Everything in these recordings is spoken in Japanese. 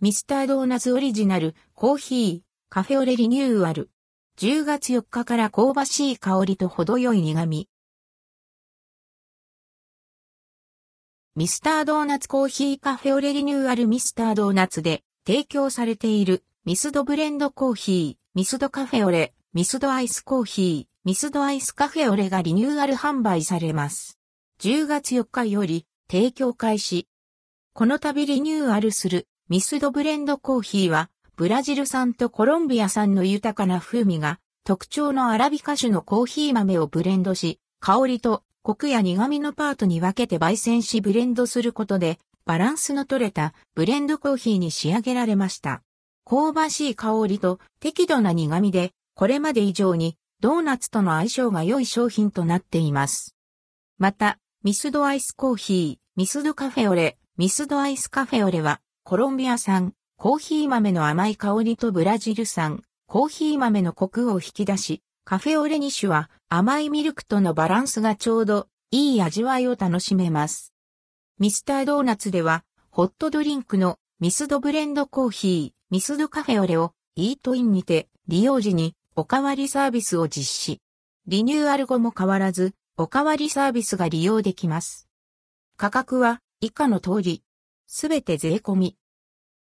ミスタードーナツオリジナルコーヒーカフェオレリニューアル。10月4日から香ばしい香りと程よい苦味。ミスタードーナツコーヒーカフェオレリニューアルミスタードーナツで提供されているミスドブレンドコーヒー、ミスドカフェオレ、ミスドアイスコーヒー、ミスドアイスカフェオレがリニューアル販売されます。10月4日より提供開始。この度リニューアルするミスドブレンドコーヒーは、ブラジル産とコロンビア産の豊かな風味が特徴のアラビカ種のコーヒー豆をブレンドし、香りとコクや苦味のパートに分けて焙煎しブレンドすることで、バランスの取れたブレンドコーヒーに仕上げられました。香ばしい香りと適度な苦味で、これまで以上にドーナツとの相性が良い商品となっています。また、ミスドアイスコーヒー、ミスドカフェオレ、ミスドアイスカフェオレは、コロンビア産、コーヒー豆の甘い香りとブラジル産、コーヒー豆のコクを引き出し、カフェオレニッシュは甘いミルクとのバランスがちょうどいい味わいを楽しめます。ミスタードーナツでは、ホットドリンクのミスドブレンドコーヒー、ミスドカフェオレをイートインにて利用時におかわりサービスを実施。リニューアル後も変わらず、おかわりサービスが利用できます。価格は以下の通り、すべて税込み。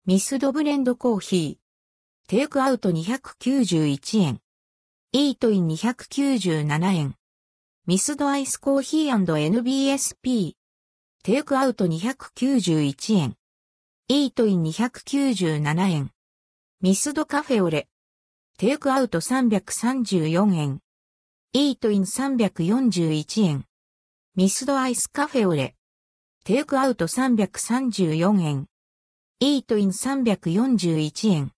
ミスドブレンドコーヒー。テイクアウト291円。イートイン297円。ミスドアイスコーヒー &NBSP。テイクアウト291円。イートイン297円。ミスドカフェオレ。テイクアウト334円。イートイン341円。ミスドアイスカフェオレ。テイクアウト334円。イートイン341円。